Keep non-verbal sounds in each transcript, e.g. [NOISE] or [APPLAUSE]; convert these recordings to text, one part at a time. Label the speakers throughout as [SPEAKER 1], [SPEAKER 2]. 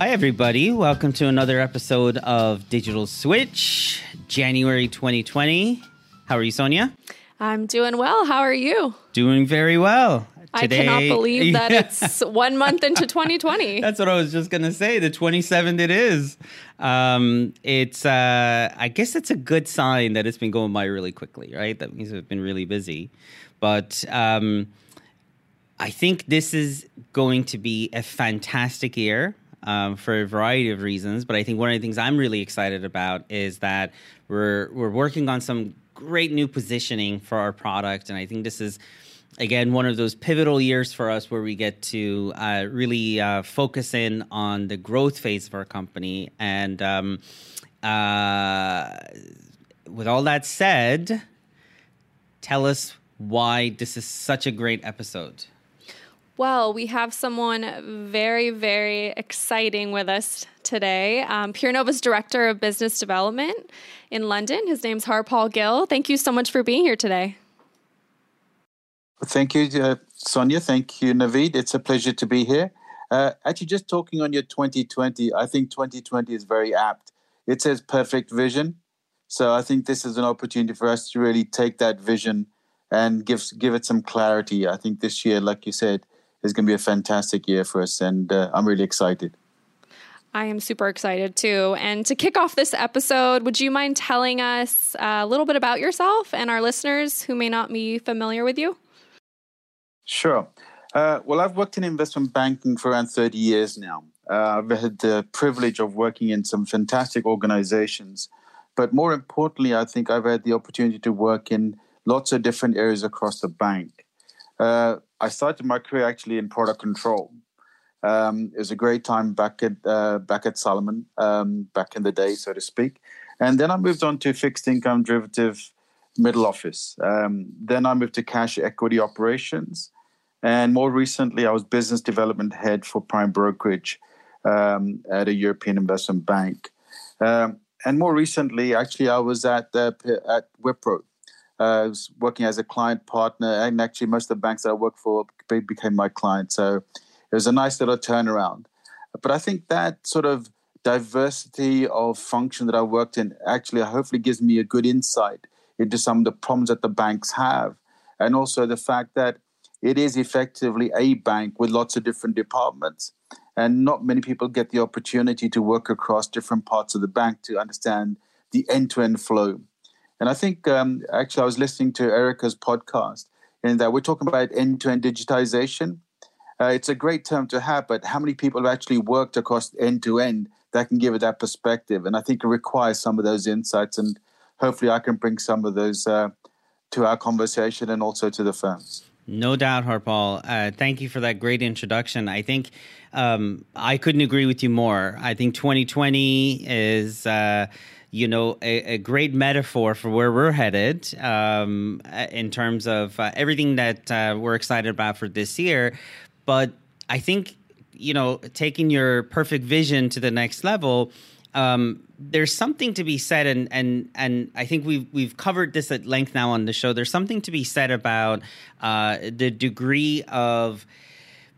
[SPEAKER 1] Hi, everybody. Welcome to another episode of Digital Switch, January 2020. How are you, Sonia?
[SPEAKER 2] I'm doing well. How are you?
[SPEAKER 1] Doing very well.
[SPEAKER 2] Today, I cannot believe [LAUGHS] that it's one month into 2020. [LAUGHS]
[SPEAKER 1] That's what I was just going to say. The 27th it is. Um, it's, uh, I guess it's a good sign that it's been going by really quickly, right? That means we've been really busy. But um, I think this is going to be a fantastic year um, for a variety of reasons. But I think one of the things I'm really excited about is that we're we're working on some great new positioning for our product, and I think this is again one of those pivotal years for us where we get to uh, really uh, focus in on the growth phase of our company. And um, uh, with all that said, tell us why this is such a great episode.
[SPEAKER 2] Well, we have someone very, very exciting with us today. Um, PeerNova's Director of Business Development in London. His name's Harpal Gill. Thank you so much for being here today.
[SPEAKER 3] Thank you, uh, Sonia. Thank you, Naveed. It's a pleasure to be here. Uh, actually, just talking on your 2020, I think 2020 is very apt. It says perfect vision. So I think this is an opportunity for us to really take that vision and give give it some clarity. I think this year, like you said, is going to be a fantastic year for us, and uh, I'm really excited.
[SPEAKER 2] I am super excited too. And to kick off this episode, would you mind telling us a little bit about yourself and our listeners who may not be familiar with you?
[SPEAKER 3] Sure. Uh, well, I've worked in investment banking for around 30 years now. Uh, I've had the privilege of working in some fantastic organizations. But more importantly, I think I've had the opportunity to work in lots of different areas across the bank. Uh, I started my career actually in product control. Um, it was a great time back at uh, back at Salomon um, back in the day, so to speak. And then I moved on to fixed income derivative middle office. Um, then I moved to cash equity operations, and more recently I was business development head for prime brokerage um, at a European investment bank. Um, and more recently, actually, I was at uh, at Wipro uh, I was working as a client partner, and actually, most of the banks that I worked for became my client. So it was a nice little turnaround. But I think that sort of diversity of function that I worked in actually hopefully gives me a good insight into some of the problems that the banks have, and also the fact that it is effectively a bank with lots of different departments. And not many people get the opportunity to work across different parts of the bank to understand the end to end flow. And I think um, actually I was listening to Erica's podcast, and that we're talking about end-to-end digitization. Uh, it's a great term to have, but how many people have actually worked across end-to-end that can give it that perspective? And I think it requires some of those insights, and hopefully I can bring some of those uh, to our conversation and also to the firms.
[SPEAKER 1] No doubt, Harpal. Uh, thank you for that great introduction. I think um, I couldn't agree with you more. I think 2020 is uh, you know, a, a, great metaphor for where we're headed um, in terms of uh, everything that uh, we're excited about for this year. But I think, you know, taking your perfect vision to the next level, um, there's something to be said, and and and I think we've we've covered this at length now on the show. There's something to be said about uh, the degree of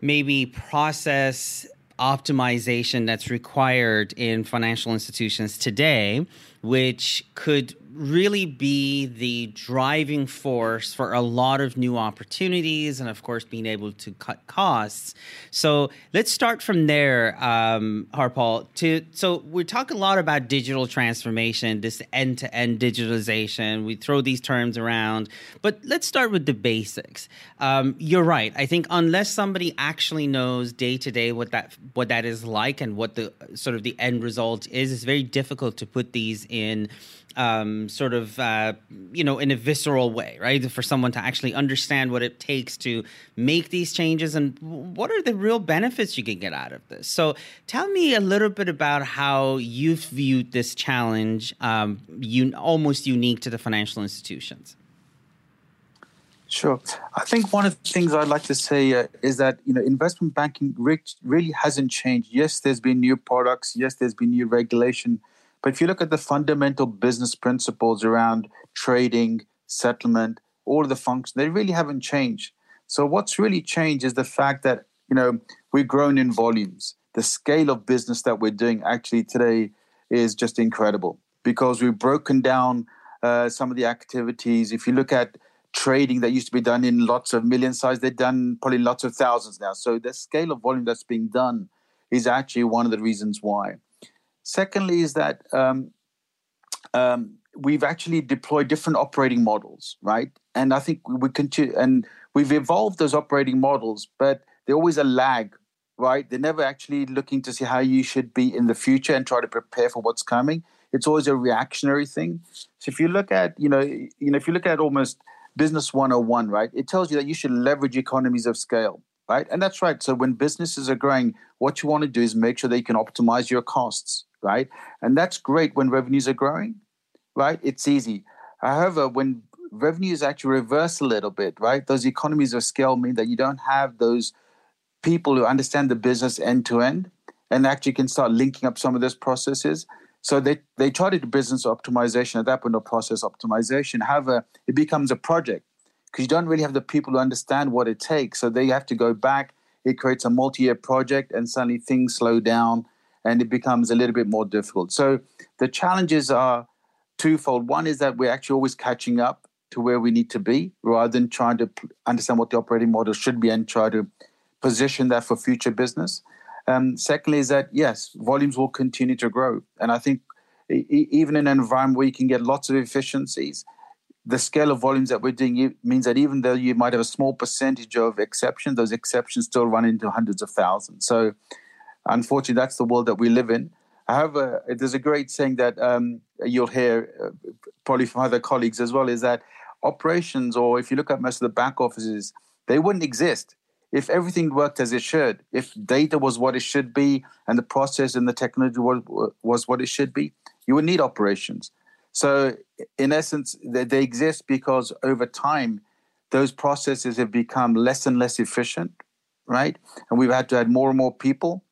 [SPEAKER 1] maybe process optimization that's required in financial institutions today, which could really be the driving force for a lot of new opportunities and of course being able to cut costs. So let's start from there um, harpal. To so we talk a lot about digital transformation this end-to-end digitalization. We throw these terms around. But let's start with the basics. Um, you're right. I think unless somebody actually knows day to day what that what that is like and what the sort of the end result is it's very difficult to put these in um, sort of uh, you know in a visceral way, right? For someone to actually understand what it takes to make these changes and what are the real benefits you can get out of this. So, tell me a little bit about how you've viewed this challenge, um, almost unique to the financial institutions.
[SPEAKER 3] Sure. I think one of the things I'd like to say uh, is that you know investment banking really hasn't changed. Yes, there's been new products. Yes, there's been new regulation but if you look at the fundamental business principles around trading, settlement, all of the functions, they really haven't changed. So what's really changed is the fact that you know we've grown in volumes. the scale of business that we're doing actually today is just incredible because we've broken down uh, some of the activities. If you look at trading that used to be done in lots of million size, they're done probably lots of thousands now. So the scale of volume that's being done is actually one of the reasons why. Secondly, is that um, um, we've actually deployed different operating models, right? And I think we continue, and we've evolved those operating models, but they're always a lag, right? They're never actually looking to see how you should be in the future and try to prepare for what's coming. It's always a reactionary thing. So if you look at, you know, you know, if you look at almost business 101, right? It tells you that you should leverage economies of scale, right? And that's right. So when businesses are growing, what you want to do is make sure that you can optimize your costs, right? And that's great when revenues are growing, right? It's easy. However, when revenues actually reverse a little bit, right? Those economies of scale mean that you don't have those people who understand the business end to end and actually can start linking up some of those processes. So they, they try to do business optimization at that point of process optimization. However, it becomes a project because you don't really have the people who understand what it takes. So they have to go back. It creates a multi-year project, and suddenly things slow down, and it becomes a little bit more difficult. So the challenges are twofold. One is that we're actually always catching up to where we need to be, rather than trying to understand what the operating model should be and try to position that for future business. Um, secondly, is that yes, volumes will continue to grow, and I think even in an environment where you can get lots of efficiencies, the scale of volumes that we're doing means that even though you might have a small percentage of exceptions, those exceptions still run into hundreds of thousands. So, unfortunately, that's the world that we live in. However, there's a great saying that um, you'll hear uh, probably from other colleagues as well is that operations, or if you look at most of the back offices, they wouldn't exist if everything worked as it should, if data was what it should be and the process and the technology was, was what it should be, you would need operations. So, in essence, they, they exist because over time, those processes have become less and less efficient, right? And we've had to add more and more people.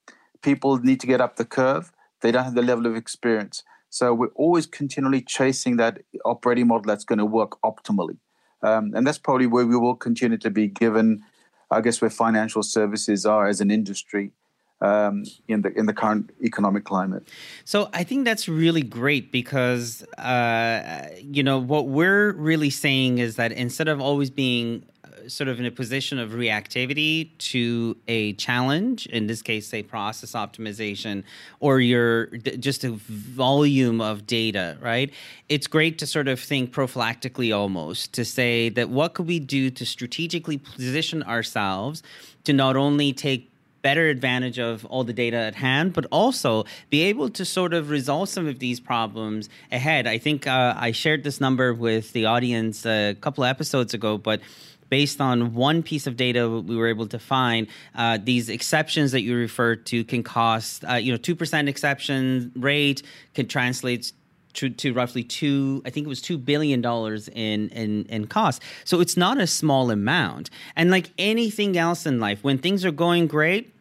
[SPEAKER 3] People need to get up the curve. They don't have the level of experience. So we're always continually chasing that operating model that's going to work optimally. Um, and that's probably where we will continue to be given I guess where financial services are as an industry um, in the in the current economic climate.
[SPEAKER 1] So I think that's really great because uh, you know what we're really saying is that instead of always being sort of in a position of reactivity to a challenge, in this case, say process optimization, or your just a volume of data, right? It's great to sort of think prophylactically almost to say that what could we do to strategically position ourselves to not only take better advantage of all the data at hand, but also be able to sort of resolve some of these problems ahead. I think uh, I shared this number with the audience a couple episodes ago, but based on one piece of data we were able to find, uh, these exceptions that you referred to can cost, uh, you know, 2% exception rate can translate to, to roughly two, I think it was two billion dollars in, in in cost. So it's not a small amount. And like anything else in life, when things are going great,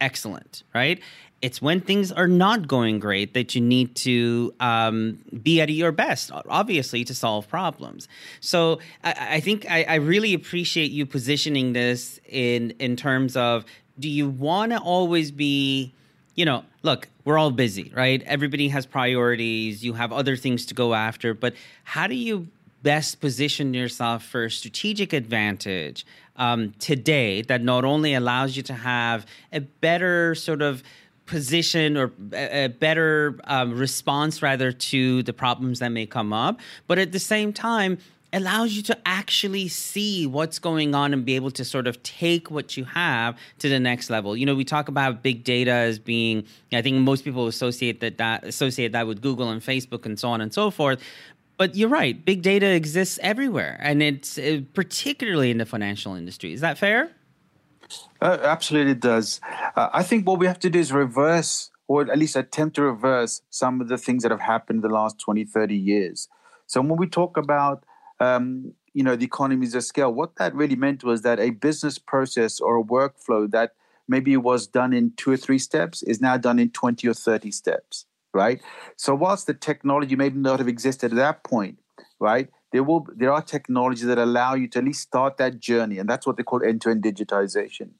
[SPEAKER 1] excellent, right? It's when things are not going great that you need to um, be at your best, obviously, to solve problems. So I, I think I, I, really appreciate you positioning this in in terms of do you want to always be, you know, look, we're all busy, right? Everybody has priorities. You have other things to go after, but how do you best position yourself for strategic advantage um, today that not only allows you to have a better sort of position or a better um, response rather to the problems that may come up but at the same time allows you to actually see what's going on and be able to sort of take what you have to the next level. You know, we talk about big data as being I think most people associate that, that associate that with Google and Facebook and so on and so forth. But you're right, big data exists everywhere and it's uh, particularly in the financial industry. Is that fair?
[SPEAKER 3] Uh, absolutely, it does. Uh, I think what we have to do is reverse, or at least attempt to reverse, some of the things that have happened in the last 20, 30 years. So when we talk about um, you know the economies of scale, what that really meant was that a business process or a workflow that maybe was done in two or three steps is now done in 20 or 30 steps, right? So whilst the technology may not have existed at that point, right? There will there are technologies that allow you to at least start that journey, and that's what they call end-to-end digitization.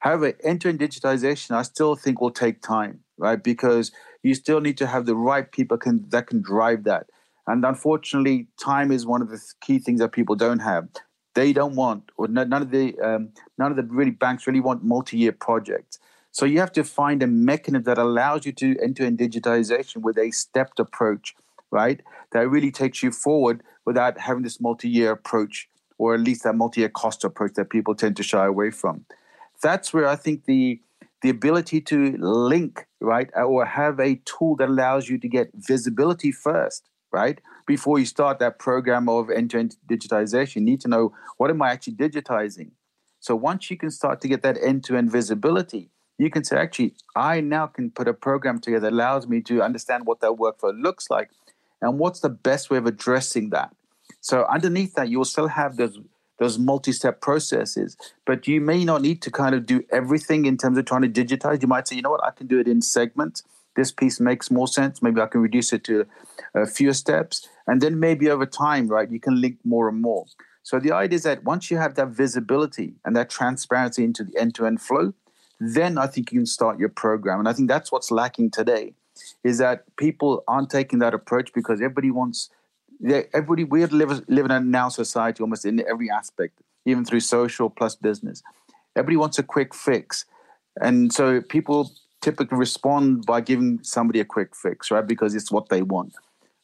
[SPEAKER 3] However, end-to-end digitization, I still think will take time, right? Because you still need to have the right people can, that can drive that. And unfortunately, time is one of the key things that people don't have. They don't want, or none of the um, none of the really banks really want multi-year projects. So you have to find a mechanism that allows you to end-to-end digitization with a stepped approach, right? That really takes you forward without having this multi-year approach, or at least that multi-year cost approach that people tend to shy away from. That's where I think the the ability to link, right, uh, or have a tool that allows you to get visibility first, right? Before you start that program of end-to-end digitization, you need to know what am I actually digitizing. So once you can start to get that end-to-end visibility, you can say, actually, I now can put a program together that allows me to understand what that workflow looks like and what's the best way of addressing that. So underneath that, you'll still have those those multi-step processes, but you may not need to kind of do everything in terms of trying to digitize. You might say, you know what, I can do it in segments this piece makes more sense. Maybe I can reduce it to a few steps. And then maybe over time, right, you can link more and more. So the idea is that once you have that visibility and that transparency into the end to end flow, then I think you can start your program. And I think that's what's lacking today is that people aren't taking that approach because everybody wants, everybody, we live, live in a now society almost in every aspect, even through social plus business. Everybody wants a quick fix. And so people typically respond by giving somebody a quick fix, right? Because it's what they want.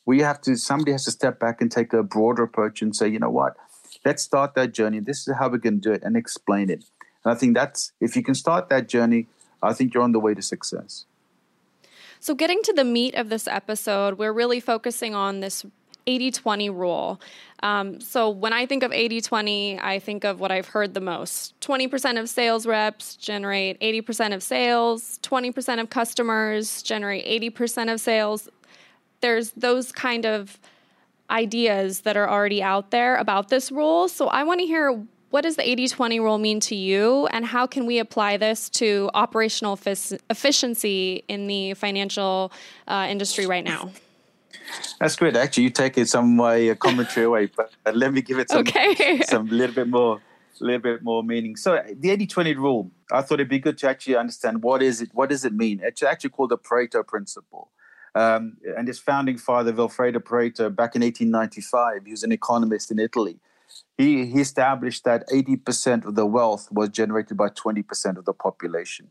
[SPEAKER 3] We have to, somebody has to step back and take a broader approach and say, you know what, let's start that journey. This is how we're going to do it and explain it. And I think that's, if you can start that journey, I think you're on the way to success.
[SPEAKER 2] So, getting to the meat of this episode, we're really focusing on this 80 20 rule. Um, so when I think of 80 20, I think of what I've heard the most 20% of sales reps generate 80% of sales, 20% of customers generate 80% of sales. There's those kind of ideas that are already out there about this rule. So I want to hear what does the 80 20 rule mean to you, and how can we apply this to operational efficiency in the financial uh, industry right now?
[SPEAKER 3] That's great. Actually, you take it some way a commentary away, but let me give it some okay. [LAUGHS] some little bit more a little bit more meaning. So the 80-20 rule, I thought it'd be good to actually understand what is it, what does it mean? It's actually called the Pareto principle. Um, and his founding father, Vilfredo Pareto, back in 1895, he was an economist in Italy. He, he established that 80% of the wealth was generated by 20% of the population.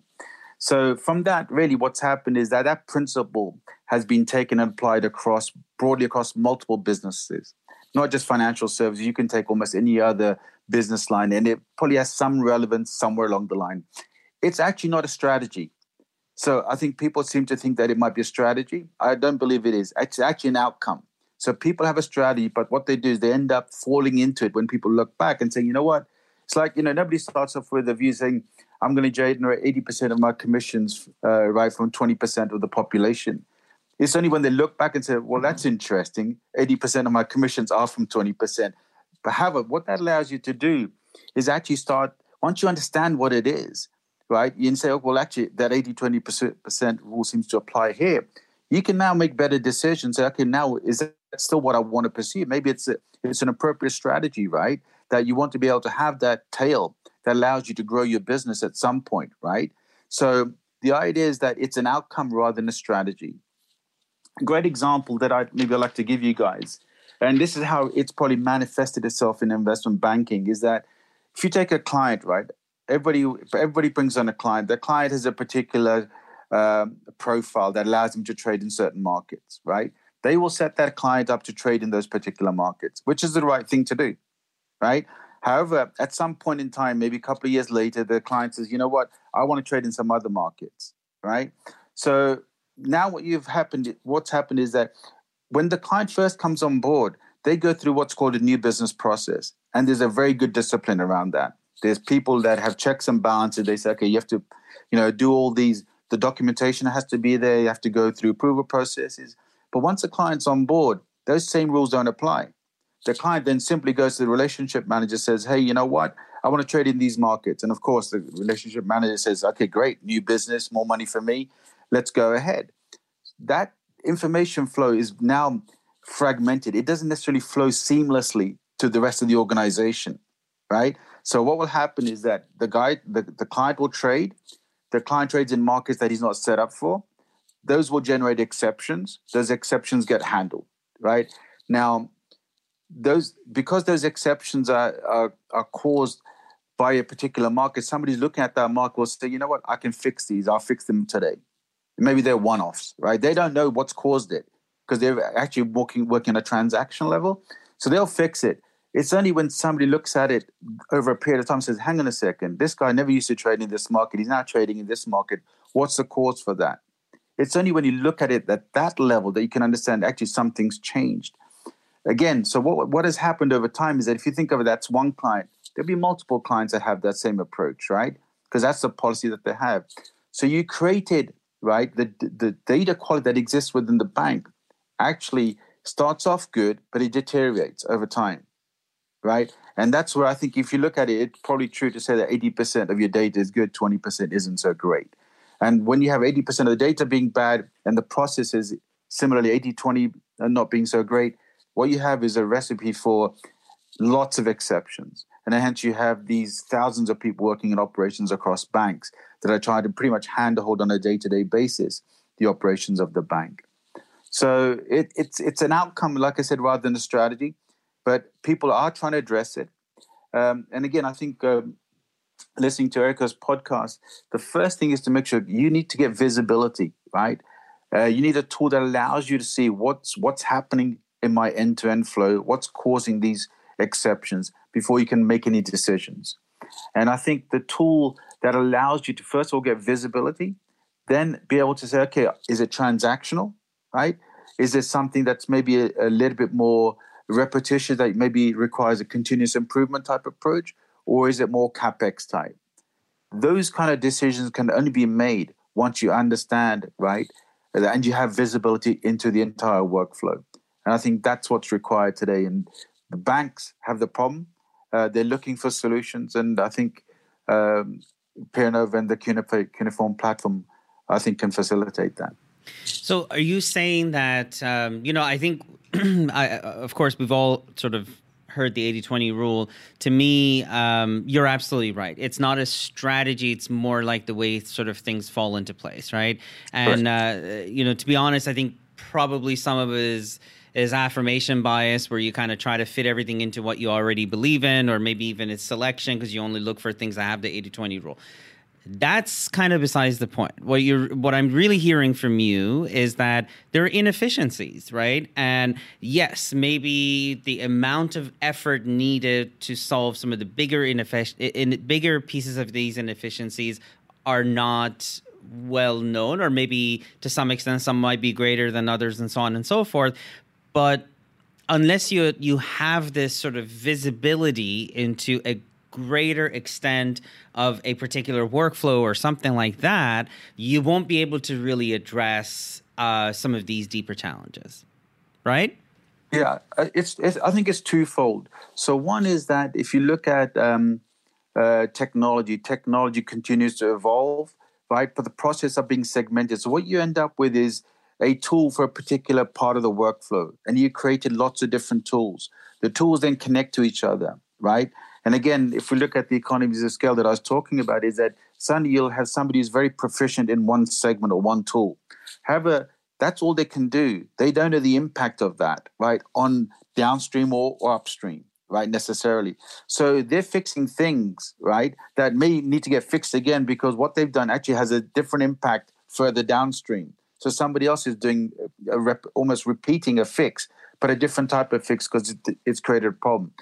[SPEAKER 3] So from that, really, what's happened is that that principle has been taken and applied across broadly across multiple businesses, not just financial services. You can take almost any other business line, and it probably has some relevance somewhere along the line. It's actually not a strategy. So I think people seem to think that it might be a strategy. I don't believe it is. It's actually an outcome. So people have a strategy, but what they do is they end up falling into it when people look back and say, you know what? It's like, you know, nobody starts off with a view saying, I'm going to generate 80% of my commissions uh, right from 20% of the population. It's only when they look back and say, well, that's interesting. 80% of my commissions are from 20%. But however, what that allows you to do is actually start, once you understand what it is, right, you can say, oh, well, actually, that 80 20% rule seems to apply here. You can now make better decisions. Okay, now is that still what I want to pursue? Maybe it's a, it's an appropriate strategy, right? That you want to be able to have that tail that allows you to grow your business at some point, right? So the idea is that it's an outcome rather than a strategy. A great example that I maybe I'd like to give you guys, and this is how it's probably manifested itself in investment banking, is that if you take a client, right? Everybody everybody brings on a client. The client has a particular um, profile that allows them to trade in certain markets, right? They will set that client up to trade in those particular markets, which is the right thing to do, right? However, at some point in time, maybe a couple of years later, the client says, you know what, I want to trade in some other markets, right? So now what you've happened, what's happened is that when the client first comes on board, they go through what's called a new business process. And there's a very good discipline around that. There's people that have checks and balances. They say, okay, you have to, you know, do all these, the documentation has to be there. You have to go through approval processes. But once the client's on board, those same rules don't apply. The client then simply goes to the relationship manager, says, Hey, you know what? I want to trade in these markets. And of course, the relationship manager says, Okay, great, new business, more money for me. Let's go ahead. That information flow is now fragmented. It doesn't necessarily flow seamlessly to the rest of the organization, right? So what will happen is that the guy, the, the client will trade. The client trades in markets that he's not set up for. Those will generate exceptions. Those exceptions get handled, right? Now, those because those exceptions are, are, are caused by a particular market, somebody's looking at that market will say, you know what, I can fix these. I'll fix them today. Maybe they're one-offs, right? They don't know what's caused it because they're actually working working at a transaction level. So they'll fix it. It's only when somebody looks at it over a period of time and says, hang on a second, this guy never used to trade in this market. He's now trading in this market. What's the cause for that? It's only when you look at it at that level that you can understand actually something's changed. Again, so what, what has happened over time is that if you think of it, that's one client, there'll be multiple clients that have that same approach, right? Because that's the policy that they have. So you created, right, the, the data quality that exists within the bank actually starts off good, but it deteriorates over time right? And that's where I think if you look at it, it's probably true to say that 80% of your data is good, 20% isn't so great. And when you have 80% of the data being bad and the process is similarly 80 20 uh, not being so great, what you have is a recipe for lots of exceptions. And hence you have these thousands of people working in operations across banks that are trying to pretty much handhold on a day to day basis the operations of the bank. So it, it's it's an outcome, like I said, rather than a strategy but people are trying to address it. Um, and again, I think um, listening to Erica's podcast, the first thing is to make sure you need to get visibility, right? Uh, you need a tool that allows you to see what's what's happening in my end-to-end flow, what's causing these exceptions before you can make any decisions. And I think the tool that allows you to first of all get visibility, then be able to say, okay, is it transactional, right? Is there something that's maybe a, a little bit more repetition that maybe requires a continuous improvement type approach, or is it more capex type? Those kind of decisions can only be made once you understand, right, and you have visibility into the entire workflow. And I think that's what's required today. And the banks have the problem. Uh, they're looking for solutions, and I think um, and the Cuneiform platform, I think, can facilitate that.
[SPEAKER 1] So, are you saying that um, you know? I think, [CLEARS THROAT] I, uh, of course, we've all sort of heard the 80-20 rule. To me, um, you're absolutely right. It's not a strategy; it's more like the way sort of things fall into place, right? And uh, you know, to be honest, I think probably some of it is is affirmation bias where you kind of try to fit everything into what you already believe in or maybe even it's selection because you only look for things that have the 80-20 rule that's kind of besides the point. What you're what I'm really hearing from you is that there are inefficiencies, right? And yes, maybe the amount of effort needed to solve some of the bigger ineffic- in bigger pieces of these inefficiencies are not well known or maybe to some extent some might be greater than others and so on and so forth. But unless you you have this sort of visibility into a greater extent of a particular workflow or something like that, you won't be able to really address uh, some of these deeper challenges, right?
[SPEAKER 3] Yeah, uh, it's, it's, I think it's twofold. So one is that if you look at um, uh, technology, technology continues to evolve, right? But the process of being segmented. So what you end up with is a tool for a particular part of the workflow, and you created lots of different tools. The tools then connect to each other, right? And again, if we look at the economies of scale that I was talking about, is that suddenly you'll have somebody who's very proficient in one segment or one tool. However, that's all they can do. They don't know the impact of that, right, on downstream or, or upstream, right, necessarily. So they're fixing things, right, that may need to get fixed again because what they've done actually has a different impact further downstream. So somebody else is doing rep, almost repeating a fix, but a different type of fix because it, it's created a problem.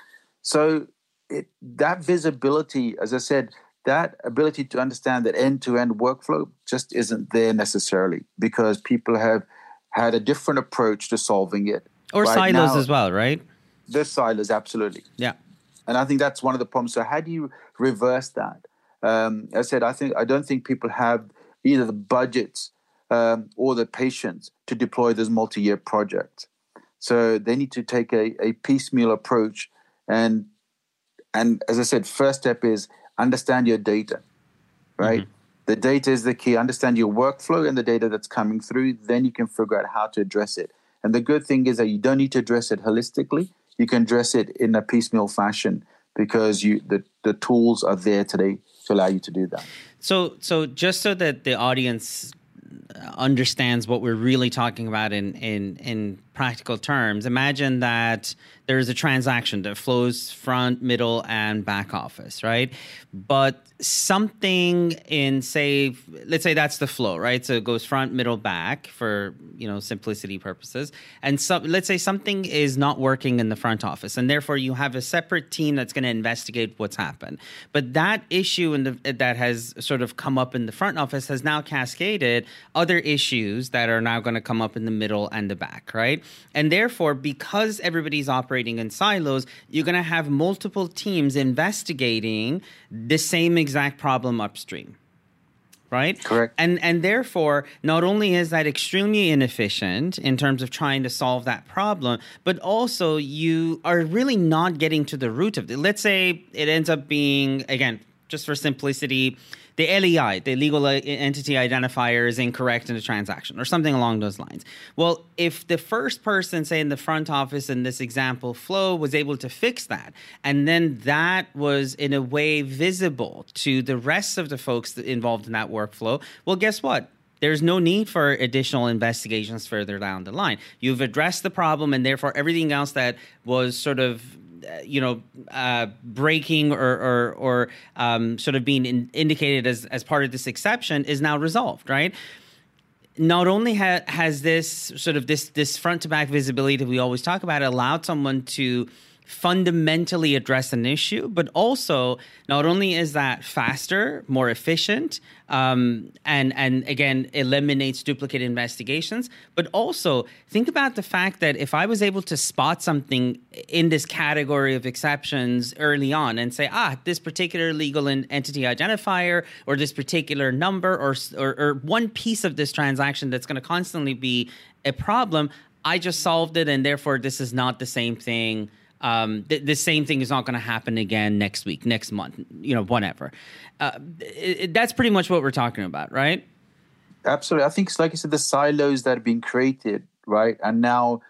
[SPEAKER 3] So it, that visibility, as I said, that ability to understand that end to end workflow just isn't there necessarily because people have had a different approach to solving it.
[SPEAKER 1] Or right silos now, as well, right?
[SPEAKER 3] There's silos, absolutely.
[SPEAKER 1] Yeah.
[SPEAKER 3] And I think that's one of the problems. So, how do you reverse that? Um, I said, I think I don't think people have either the budgets um, or the patience to deploy this multi-year project. So they need to take a, a piecemeal approach and and as I said, first step is understand your data, right? Mm-hmm. The data is the key. Understand your workflow and the data that's coming through. Then you can figure out how to address it. And the good thing is that you don't need to address it holistically. You can address it in a piecemeal fashion because you the, the tools are there today to allow you to do that.
[SPEAKER 1] So so just so that the audience understands what we're really talking about in in in practical terms, imagine that there's a transaction that flows front, middle, and back office, right? But something in say let's say that's the flow right? So it goes front middle back for you know simplicity purposes. And so let's say something is not working in the front office and therefore you have a separate team that's going to investigate what's happened. But that issue in the, that has sort of come up in the front office has now cascaded other issues that are now going to come up in the middle and the back right? And therefore because everybody's operating in silos you're going to have multiple teams investigating the same exact problem upstream right?
[SPEAKER 3] Correct.
[SPEAKER 1] And and therefore not only is that extremely inefficient in terms of trying to solve that problem but also you are really not getting to the root of it. Let's say it ends up being again just for simplicity the LEI, the legal entity identifier, is incorrect in a transaction or something along those lines. Well, if the first person, say in the front office in this example flow, was able to fix that, and then that was in a way visible to the rest of the folks involved in that workflow, well, guess what? there's no need for additional investigations further down the line. You've addressed the problem, and therefore everything else that was sort of you know, uh, breaking or or, or um, sort of being in, indicated as as part of this exception is now resolved, right? Not only ha- has this sort of this this front to back visibility that we always talk about allowed someone to fundamentally address an issue, but also not only is that faster, more efficient, um, and and again eliminates duplicate investigations, but also think about the fact that if I was able to spot something in this category of exceptions early on and say, ah, this particular legal entity identifier or this particular number or, or, or one piece of this transaction that's going to constantly be a problem, I just solved it, and therefore this is not the same thing um, th- the same thing is not going to happen again next week, next month, you know, whatever. Uh, it, it, that's pretty much what we're talking about, right?
[SPEAKER 3] Absolutely. I think, like I said, the silos that have been created, right? And now,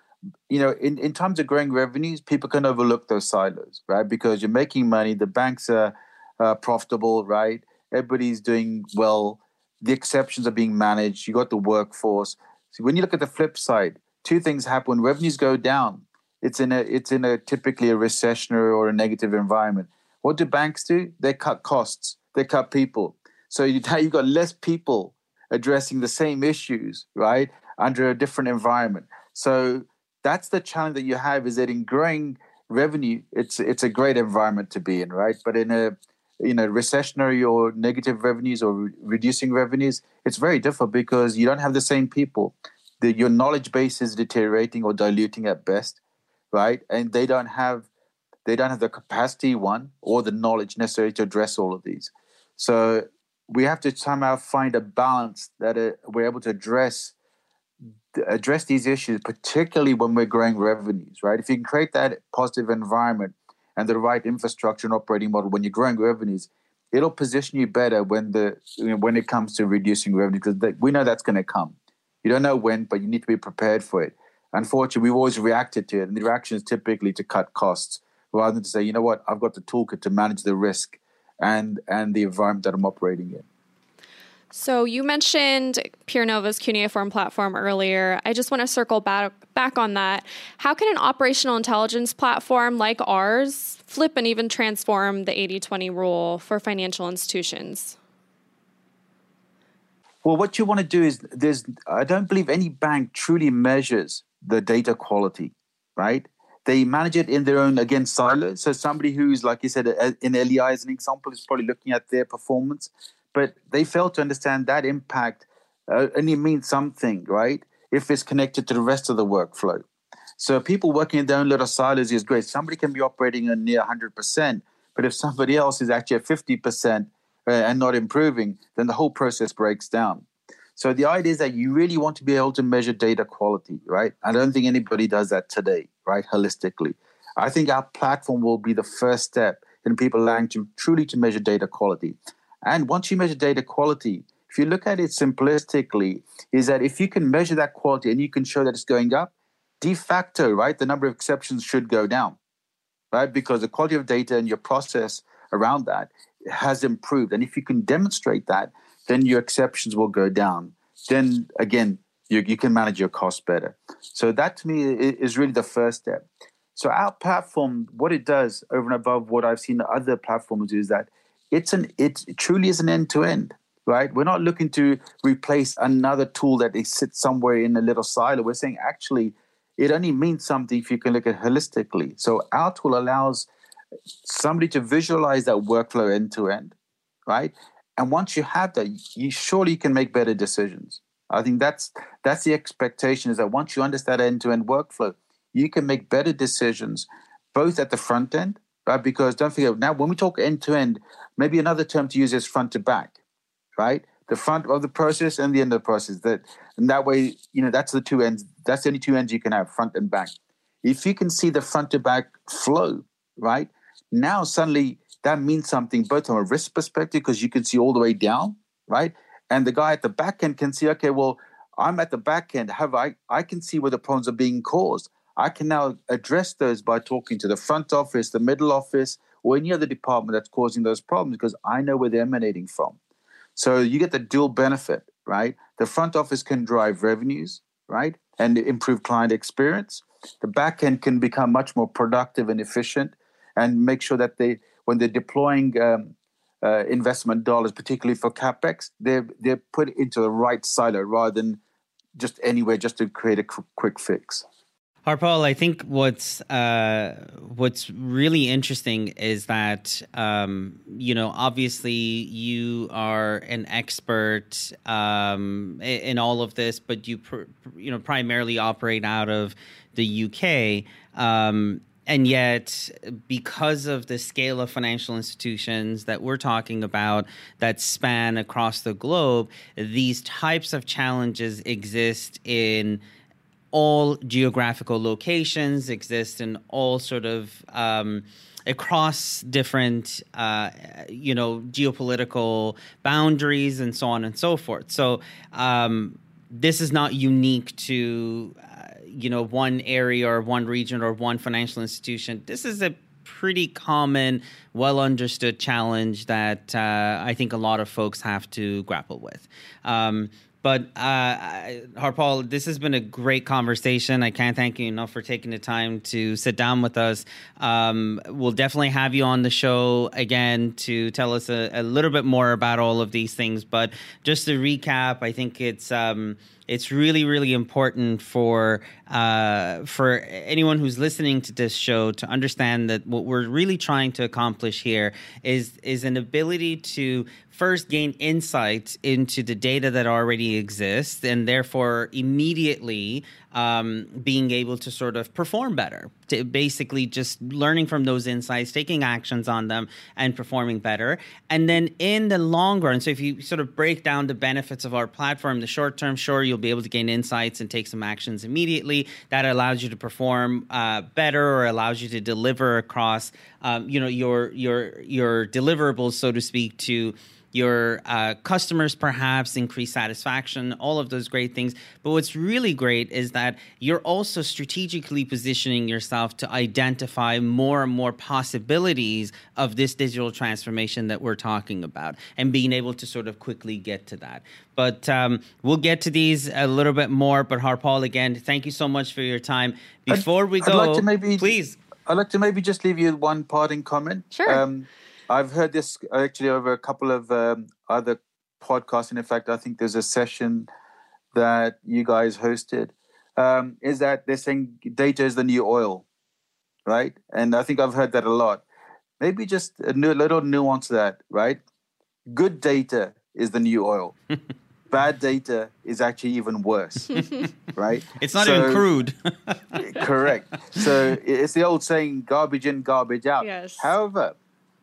[SPEAKER 3] you know, in, in terms of growing revenues, people can overlook those silos, right? Because you're making money, the banks are uh, profitable, right? Everybody's doing well. The exceptions are being managed. You got the workforce. So when you look at the flip side, two things happen. Revenues go down, it's in a it's in a typically a recessionary or a negative environment. What do banks do? They cut costs. They cut people. So you, [LAUGHS] you've got less people addressing the same issues, right, under a different environment. So that's the challenge that you have is that in growing revenue, it's it's a great environment to be in, right? But in a you know recessionary or negative revenues or re- reducing revenues, it's very difficult because you don't have the same people. The, your knowledge base is deteriorating or diluting at best right? And they don't have they don't have the capacity one or the knowledge necessary to address all of these. So we have to somehow find a balance that uh, we're able to address address these issues, particularly when we're growing revenues, right? If you can create that positive environment and the right infrastructure and operating model when you're growing revenues, it'll position you better when the you know, when it comes to reducing revenue because we know that's going to come. You don't know when, but you need to be prepared for it unfortunately, we've always reacted to it. And the reaction is typically to cut costs rather than to say, you know what, I've got the toolkit to manage the risk and and the environment that I'm operating in.
[SPEAKER 2] So you mentioned PeerNova's cuneiform platform earlier. I just want to circle back back on that. How can an operational intelligence platform like ours flip and even transform the 80-20 rule for financial institutions?
[SPEAKER 3] Well, what you want to do is there's I don't believe any bank truly measures the data quality, right? They manage it in their own, again, silos. So somebody who's, like you said, in LEI as an example, is probably looking at their performance, but they fail to understand that impact uh, only means something, right? If it's connected to the rest of the workflow. So people working in their own little silos is great. Somebody can be operating at near 100%, but if somebody else is actually at 50% uh, and not improving, then the whole process breaks down. So the idea is that you really want to be able to measure data quality, right? I don't think anybody does that today, right? Holistically. I think our platform will be the first step in people learning to truly to measure data quality. And once you measure data quality, if you look at it simplistically, is that if you can measure that quality and you can show that it's going up, de facto, right, the number of exceptions should go down. right? Because the quality of data and your process around that has improved. And if you can demonstrate that, then your exceptions will go down. Then again, you, you can manage your costs better. So that to me is really the first step. So our platform, what it does over and above what I've seen other platforms do is that it's an it truly is an end to end, right? We're not looking to replace another tool that sits somewhere in a little silo. We're saying actually it only means something if you can look at holistically. So our tool allows somebody to visualize that workflow end to end, right? And once you have that, you surely can make better decisions. I think that's that's the expectation is that once you understand end to end workflow, you can make better decisions both at the front end, right? Because don't forget now when we talk end to end, maybe another term to use is front to back, right? The front of the process and the end of the process. That and that way, you know, that's the two ends. That's the only two ends you can have, front and back. If you can see the front to back flow, right? Now suddenly that means something both from a risk perspective because you can see all the way down, right? And the guy at the back end can see, okay, well, I'm at the back end. Have I? I can see where the problems are being caused. I can now address those by talking to the front office, the middle office, or any other department that's causing those problems because I know where they're emanating from. So you get the dual benefit, right? The front office can drive revenues, right? And improve client experience. The back end can become much more productive and efficient and make sure that they, when they're deploying um, uh, investment dollars, particularly for capex, they're they're put into the right silo rather than just anywhere just to create a quick fix.
[SPEAKER 1] Harpal, I think what's uh, what's really interesting is that um, you know obviously you are an expert um, in all of this, but you pr- you know primarily operate out of the UK. Um, and yet, because of the scale of financial institutions that we're talking about that span across the globe, these types of challenges exist in all geographical locations, exist in all sort of um, across different, uh, you know, geopolitical boundaries and so on and so forth. So um, this is not unique to, uh, you know, one area or one region or one financial institution. This is a pretty common, well understood challenge that uh, I think a lot of folks have to grapple with. Um, but uh, Harpal, this has been a great conversation. I can't thank you enough for taking the time to sit down with us. Um, we'll definitely have you on the show again to tell us a, a, little bit more about all of these things. But just to recap, I think it's. Um, it's really really important for uh, for anyone who's listening to this show to understand that what we're really trying to accomplish here is is an ability to first gain insight into the data that already exists and therefore immediately um, being able to sort of perform better to basically just learning from those insights taking actions on them and performing better. And then in the long run so if you sort of break down the benefits of our platform the short term sure you'll be able to gain insights and take some actions immediately. That allows you to perform uh, better or allows you to deliver across um, you know your your your deliverables so to speak to your uh, customers perhaps increase satisfaction, all of those great things. But what's really great is that you're also strategically positioning yourself to identify more and more possibilities of this digital transformation that we're talking about and being able to sort of quickly get to that. But um, we'll get to these a little bit more. But Harpal, again, thank you so much for your time. Before
[SPEAKER 3] I'd,
[SPEAKER 1] we go,
[SPEAKER 3] I'd like to maybe,
[SPEAKER 1] please.
[SPEAKER 3] I'd like to maybe just leave you one parting comment.
[SPEAKER 2] Sure. Um,
[SPEAKER 3] I've heard this actually over a couple of um, other podcasts, and in fact, I think there's a session that you guys hosted. Um, is that they're saying data is the new oil, right? And I think I've heard that a lot. Maybe just a new, little nuance to that, right? Good data is the new oil. [LAUGHS] Bad data is actually even worse, [LAUGHS] right?
[SPEAKER 1] It's not so, even crude.
[SPEAKER 3] correct. So [LAUGHS] it's the old saying, garbage in, garbage out.
[SPEAKER 2] Yes.
[SPEAKER 3] However,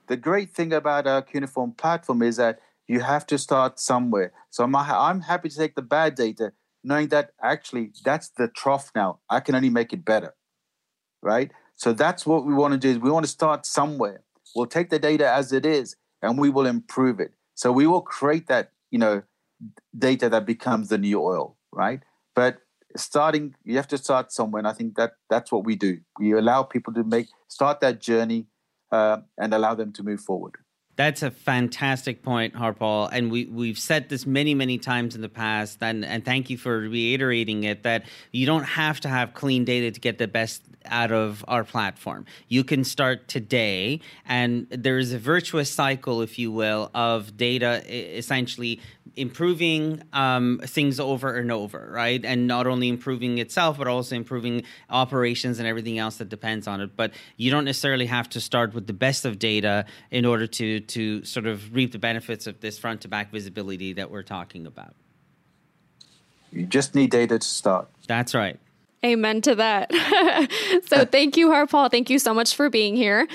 [SPEAKER 3] the great thing about our Cuneiform platform is that you have to start somewhere. So I'm, happy to take the bad data, knowing that actually that's the trough now. I can only make it better, right? So that's what we want to do. Is we want to start somewhere. We'll take the data as it is, and we will improve it. So we will create that, you know, data that becomes the new oil, right? But starting you have to start somewhere and i think that that's what we do we allow people to make start that journey uh, and allow them to move forward
[SPEAKER 1] that's a fantastic point, Harpal. And we, we've said this many, many times in the past, and, and thank you for reiterating it that you don't have to have clean data to get the best out of our platform. You can start today, and there's a virtuous cycle, if you will, of data essentially improving um, things over and over, right? And not only improving itself, but also improving operations and everything else that depends on it. But you don't necessarily have to start with the best of data in order to to sort of reap the benefits of this front to back visibility that we're talking about.
[SPEAKER 3] You just need data to start.
[SPEAKER 1] That's right.
[SPEAKER 2] Amen to that. [LAUGHS] so uh, thank you, Harpal. Thank you so much for being here.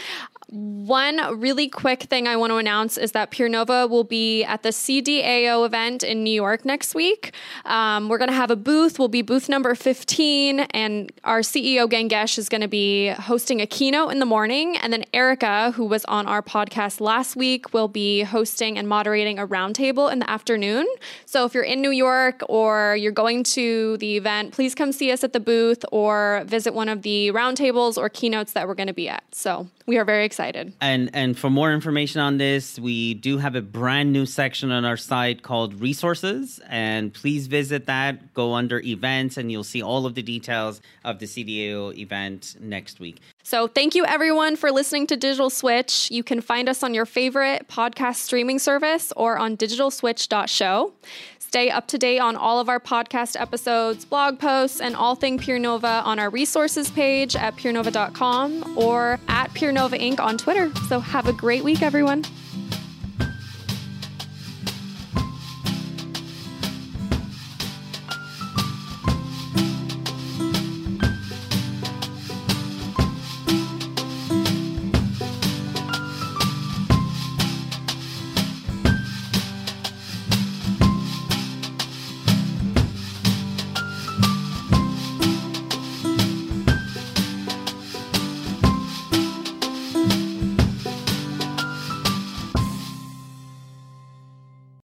[SPEAKER 2] One really quick thing I want to announce is that PeerNova will be at the CDAO event in New York next week. Um, we're going to have a booth. We'll be booth number 15, and our CEO, Gangesh, is going to be hosting a keynote in the morning. And then Erica, who was on our podcast last week, will be hosting and moderating a roundtable in the afternoon. So if you're in New York or you're going to the event, please come see us at the booth or visit one of the roundtables or keynotes that we're going to be at. So we are very excited.
[SPEAKER 1] And and for more information on this, we do have a brand new section on our site called resources, and please visit that. Go under events, and you'll see all of the details of the CDAO event next week.
[SPEAKER 2] So, thank you everyone for listening to Digital Switch. You can find us on your favorite podcast streaming service or on digitalswitch.show. Stay up to date on all of our podcast episodes, blog posts, and all thing PeerNova on our resources page at peernova.com or at PeerNova Inc. on Twitter. So have a great week, everyone.